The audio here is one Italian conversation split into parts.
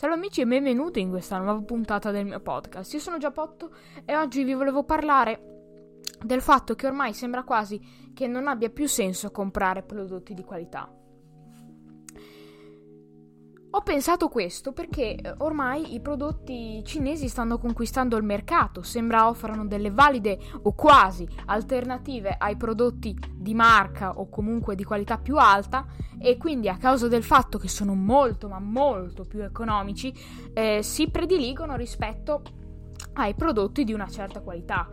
Salve amici e benvenuti in questa nuova puntata del mio podcast. Io sono Giappotto e oggi vi volevo parlare del fatto che ormai sembra quasi che non abbia più senso comprare prodotti di qualità. Ho pensato questo perché eh, ormai i prodotti cinesi stanno conquistando il mercato, sembra offrano delle valide o quasi alternative ai prodotti di marca o comunque di qualità più alta e quindi a causa del fatto che sono molto ma molto più economici eh, si prediligono rispetto ai prodotti di una certa qualità.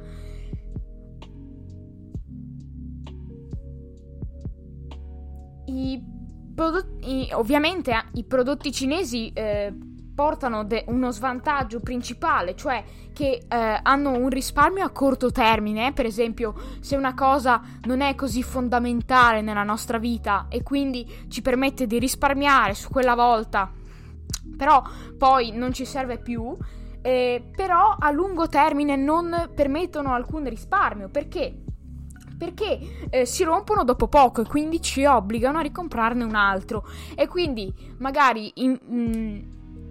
I prodotti, ovviamente i prodotti cinesi eh, portano de- uno svantaggio principale, cioè che eh, hanno un risparmio a corto termine, per esempio se una cosa non è così fondamentale nella nostra vita e quindi ci permette di risparmiare su quella volta, però poi non ci serve più, eh, però a lungo termine non permettono alcun risparmio, perché? Perché eh, si rompono dopo poco e quindi ci obbligano a ricomprarne un altro. E quindi magari in, in,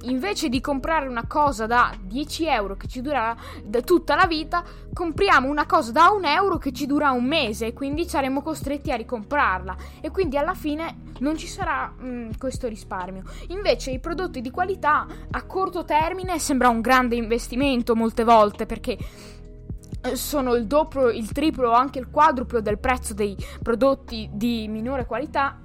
invece di comprare una cosa da 10 euro che ci dura tutta la vita compriamo una cosa da 1 euro che ci dura un mese e quindi saremo costretti a ricomprarla. E quindi alla fine non ci sarà mh, questo risparmio. Invece i prodotti di qualità a corto termine sembra un grande investimento molte volte perché sono il doppio, il triplo o anche il quadruplo del prezzo dei prodotti di minore qualità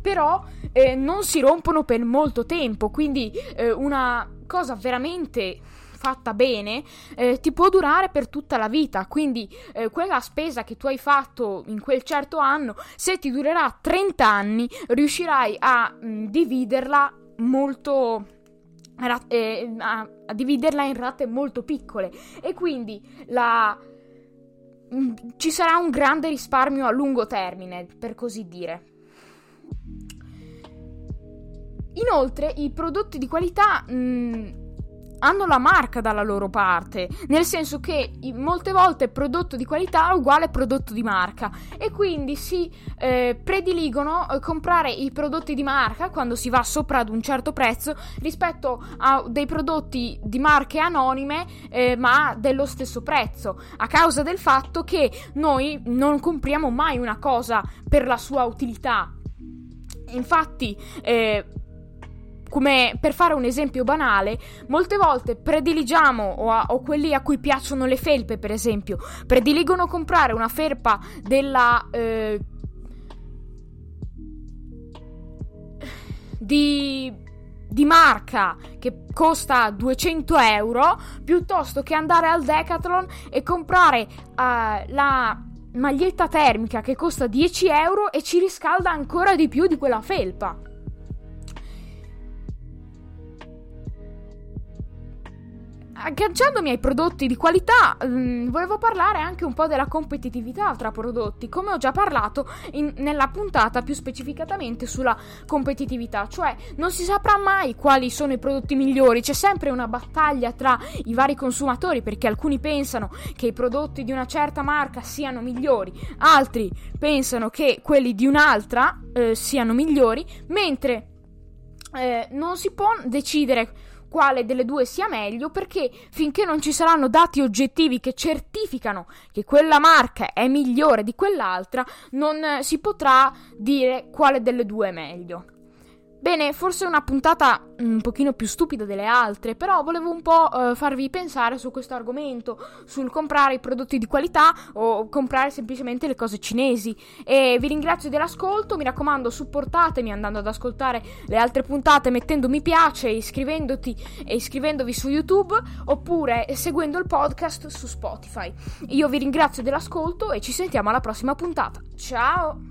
però eh, non si rompono per molto tempo quindi eh, una cosa veramente fatta bene eh, ti può durare per tutta la vita. Quindi eh, quella spesa che tu hai fatto in quel certo anno se ti durerà 30 anni riuscirai a mh, dividerla molto eh, a, a, dividerla in rate molto piccole e quindi la, mm, ci sarà un grande risparmio a lungo termine, per così dire. Inoltre, i prodotti di qualità mh, mm, hanno la marca dalla loro parte, nel senso che molte volte prodotto di qualità è uguale prodotto di marca e quindi si eh, prediligono eh, comprare i prodotti di marca quando si va sopra ad un certo prezzo rispetto a dei prodotti di marche anonime eh, ma dello stesso prezzo, a causa del fatto che noi non compriamo mai una cosa per la sua utilità. Infatti, eh, come per fare un esempio banale, molte volte prediligiamo, o, a, o, quelli a cui piacciono le felpe, per esempio, prediligono comprare una felpa della. Eh, di, di marca che costa 200 euro piuttosto che andare al Decathlon e comprare uh, la maglietta termica che costa 10 euro e ci riscalda ancora di più di quella felpa. Agganciandomi ai prodotti di qualità, mh, mm, volevo parlare anche un po' della competitività tra prodotti, come ho già parlato in, nella puntata più specificatamente sulla competitività, cioè non si saprà mai quali sono i prodotti migliori, c'è sempre una battaglia tra i vari consumatori perché alcuni pensano che i prodotti di una certa marca siano migliori, altri pensano che quelli di un'altra eh, siano migliori, mentre eh, non si può decidere quale delle due sia meglio perché finché non ci saranno dati oggettivi che certificano che quella marca è migliore di quell'altra non si potrà dire quale delle due è meglio. Bene, forse una puntata un pochino più stupida delle altre, però volevo un po' uh, farvi pensare su questo argomento, sul comprare i prodotti di qualità o comprare semplicemente le cose cinesi. E vi ringrazio dell'ascolto, mi raccomando, supportatemi andando ad ascoltare le altre puntate mettendo mi piace, iscrivendoti e iscrivendovi su YouTube oppure seguendo il podcast su Spotify. Io vi ringrazio dell'ascolto e ci sentiamo alla prossima puntata. Ciao!